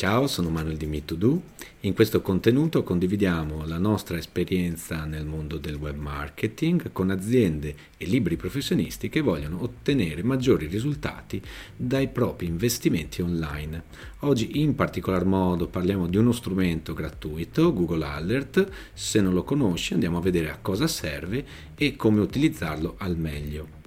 Ciao, sono Manuel di Me2Do. In questo contenuto condividiamo la nostra esperienza nel mondo del web marketing con aziende e libri professionisti che vogliono ottenere maggiori risultati dai propri investimenti online. Oggi in particolar modo parliamo di uno strumento gratuito, Google Alert. Se non lo conosci andiamo a vedere a cosa serve e come utilizzarlo al meglio.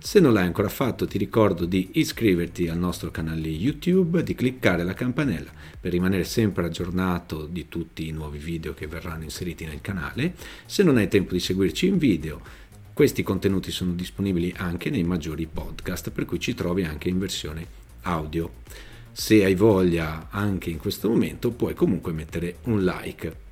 Se non l'hai ancora fatto ti ricordo di iscriverti al nostro canale YouTube, di cliccare la campanella per rimanere sempre aggiornato di tutti i nuovi video che verranno inseriti nel canale. Se non hai tempo di seguirci in video, questi contenuti sono disponibili anche nei maggiori podcast, per cui ci trovi anche in versione audio. Se hai voglia anche in questo momento puoi comunque mettere un like.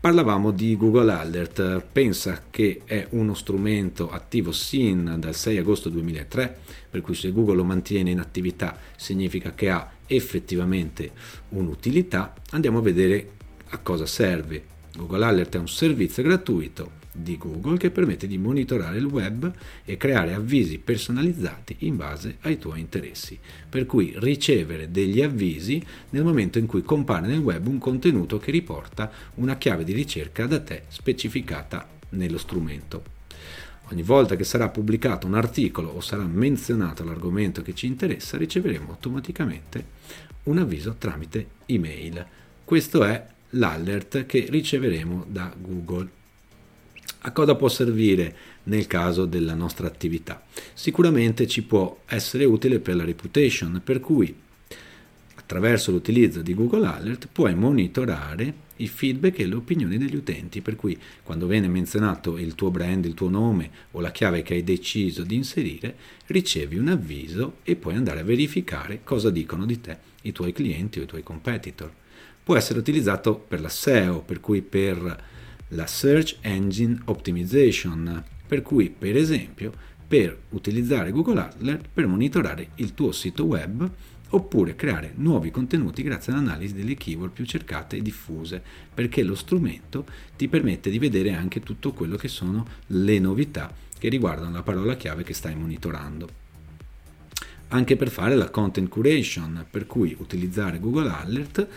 Parlavamo di Google Alert, pensa che è uno strumento attivo sin dal 6 agosto 2003, per cui se Google lo mantiene in attività significa che ha effettivamente un'utilità. Andiamo a vedere a cosa serve. Google Alert è un servizio gratuito di Google che permette di monitorare il web e creare avvisi personalizzati in base ai tuoi interessi, per cui ricevere degli avvisi nel momento in cui compare nel web un contenuto che riporta una chiave di ricerca da te specificata nello strumento. Ogni volta che sarà pubblicato un articolo o sarà menzionato l'argomento che ci interessa, riceveremo automaticamente un avviso tramite email. Questo è l'alert che riceveremo da Google. A cosa può servire nel caso della nostra attività? Sicuramente ci può essere utile per la reputation, per cui attraverso l'utilizzo di Google Alert puoi monitorare i feedback e le opinioni degli utenti, per cui quando viene menzionato il tuo brand, il tuo nome o la chiave che hai deciso di inserire, ricevi un avviso e puoi andare a verificare cosa dicono di te i tuoi clienti o i tuoi competitor. Può essere utilizzato per la SEO, per cui per la Search Engine Optimization, per cui per esempio per utilizzare Google Alert per monitorare il tuo sito web oppure creare nuovi contenuti grazie all'analisi delle keyword più cercate e diffuse, perché lo strumento ti permette di vedere anche tutto quello che sono le novità che riguardano la parola chiave che stai monitorando. Anche per fare la content curation, per cui utilizzare Google Alert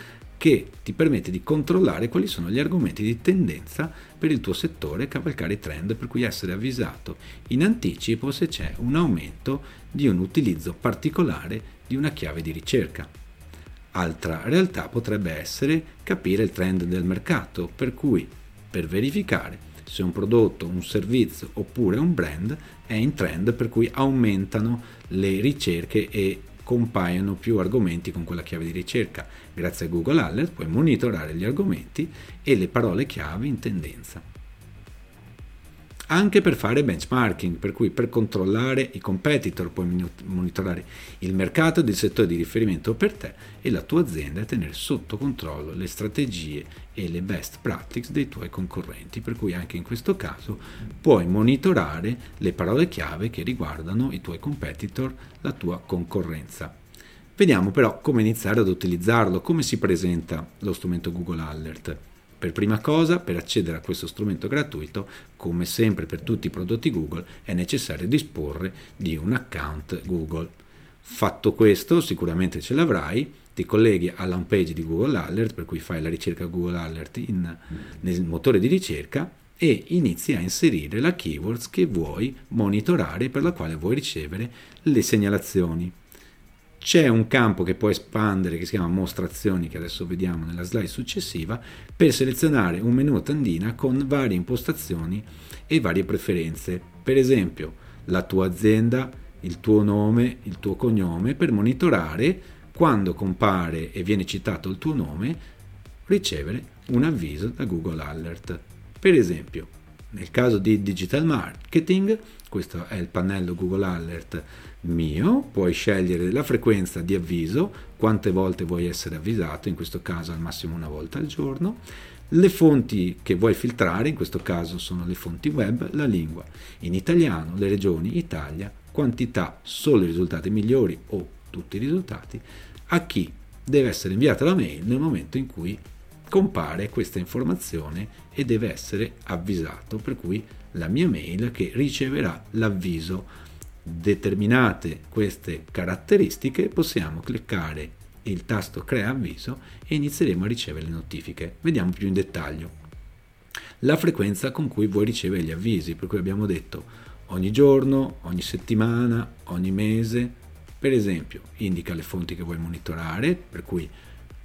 che ti permette di controllare quali sono gli argomenti di tendenza per il tuo settore, cavalcare i trend, per cui essere avvisato in anticipo se c'è un aumento di un utilizzo particolare di una chiave di ricerca. Altra realtà potrebbe essere capire il trend del mercato, per cui per verificare se un prodotto, un servizio oppure un brand è in trend per cui aumentano le ricerche e compaiono più argomenti con quella chiave di ricerca. Grazie a Google Alert puoi monitorare gli argomenti e le parole chiave in tendenza anche per fare benchmarking, per cui per controllare i competitor puoi monitorare il mercato del settore di riferimento per te e la tua azienda e tenere sotto controllo le strategie e le best practices dei tuoi concorrenti, per cui anche in questo caso puoi monitorare le parole chiave che riguardano i tuoi competitor, la tua concorrenza. Vediamo però come iniziare ad utilizzarlo, come si presenta lo strumento Google Alert. Per prima cosa, per accedere a questo strumento gratuito, come sempre per tutti i prodotti Google, è necessario disporre di un account Google. Fatto questo, sicuramente ce l'avrai, ti colleghi alla home page di Google Alert, per cui fai la ricerca Google Alert in, nel motore di ricerca e inizi a inserire la keywords che vuoi monitorare per la quale vuoi ricevere le segnalazioni. C'è un campo che può espandere che si chiama mostrazioni, che adesso vediamo nella slide successiva, per selezionare un menu a tendina con varie impostazioni e varie preferenze. Per esempio, la tua azienda, il tuo nome, il tuo cognome, per monitorare quando compare e viene citato il tuo nome, ricevere un avviso da Google Alert. Per esempio, nel caso di digital marketing, questo è il pannello Google Alert mio, puoi scegliere la frequenza di avviso, quante volte vuoi essere avvisato, in questo caso al massimo una volta al giorno, le fonti che vuoi filtrare, in questo caso sono le fonti web, la lingua, in italiano, le regioni, Italia, quantità, solo i risultati migliori o tutti i risultati, a chi deve essere inviata la mail nel momento in cui compare questa informazione e deve essere avvisato, per cui la mia mail che riceverà l'avviso. Determinate queste caratteristiche possiamo cliccare il tasto crea avviso e inizieremo a ricevere le notifiche. Vediamo più in dettaglio. La frequenza con cui vuoi ricevere gli avvisi, per cui abbiamo detto ogni giorno, ogni settimana, ogni mese. Per esempio, indica le fonti che vuoi monitorare, per cui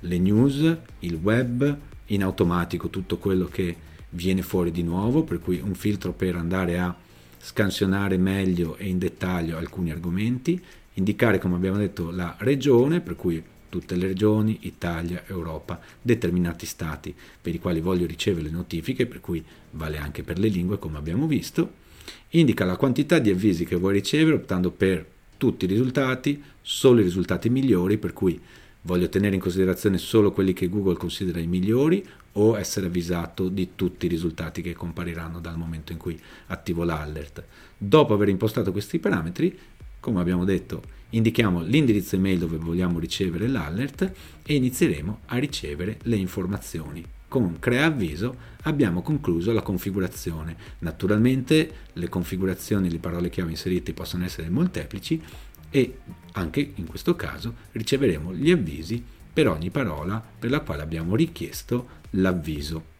le news, il web, in automatico tutto quello che viene fuori di nuovo, per cui un filtro per andare a scansionare meglio e in dettaglio alcuni argomenti, indicare come abbiamo detto la regione, per cui tutte le regioni, Italia, Europa, determinati stati per i quali voglio ricevere le notifiche, per cui vale anche per le lingue come abbiamo visto, indica la quantità di avvisi che vuoi ricevere optando per tutti i risultati, solo i risultati migliori, per cui voglio tenere in considerazione solo quelli che Google considera i migliori o essere avvisato di tutti i risultati che compariranno dal momento in cui attivo l'alert. Dopo aver impostato questi parametri, come abbiamo detto, indichiamo l'indirizzo email dove vogliamo ricevere l'alert e inizieremo a ricevere le informazioni. Con crea avviso abbiamo concluso la configurazione. Naturalmente le configurazioni, le parole chiave inserite possono essere molteplici e anche in questo caso riceveremo gli avvisi per ogni parola per la quale abbiamo richiesto l'avviso.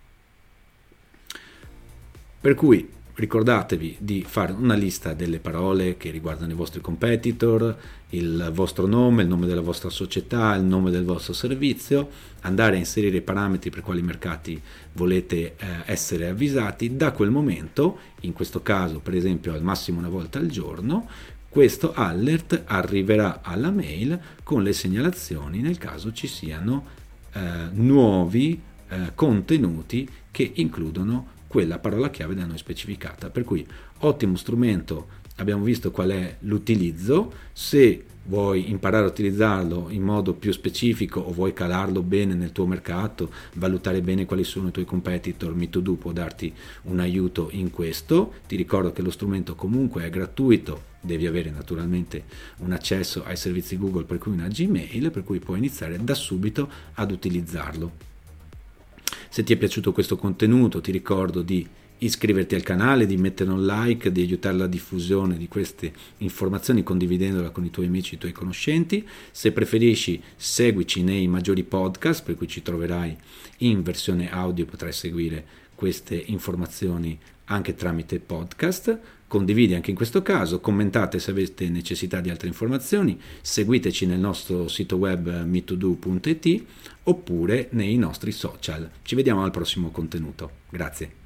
Per cui ricordatevi di fare una lista delle parole che riguardano i vostri competitor, il vostro nome, il nome della vostra società, il nome del vostro servizio, andare a inserire i parametri per quali mercati volete eh, essere avvisati. Da quel momento, in questo caso per esempio al massimo una volta al giorno, questo alert arriverà alla mail con le segnalazioni nel caso ci siano eh, nuovi eh, contenuti che includono quella parola chiave da noi specificata. Per cui ottimo strumento, abbiamo visto qual è l'utilizzo, se vuoi imparare a utilizzarlo in modo più specifico o vuoi calarlo bene nel tuo mercato, valutare bene quali sono i tuoi competitor, MeToDo può darti un aiuto in questo. Ti ricordo che lo strumento comunque è gratuito, devi avere naturalmente un accesso ai servizi Google per cui una Gmail, per cui puoi iniziare da subito ad utilizzarlo. Se ti è piaciuto questo contenuto ti ricordo di iscriverti al canale, di mettere un like, di aiutare la diffusione di queste informazioni condividendola con i tuoi amici, i tuoi conoscenti. Se preferisci, seguici nei maggiori podcast, per cui ci troverai in versione audio, potrai seguire queste informazioni anche tramite podcast. Condividi anche in questo caso, commentate se avete necessità di altre informazioni, seguiteci nel nostro sito web metodo.it oppure nei nostri social. Ci vediamo al prossimo contenuto. Grazie.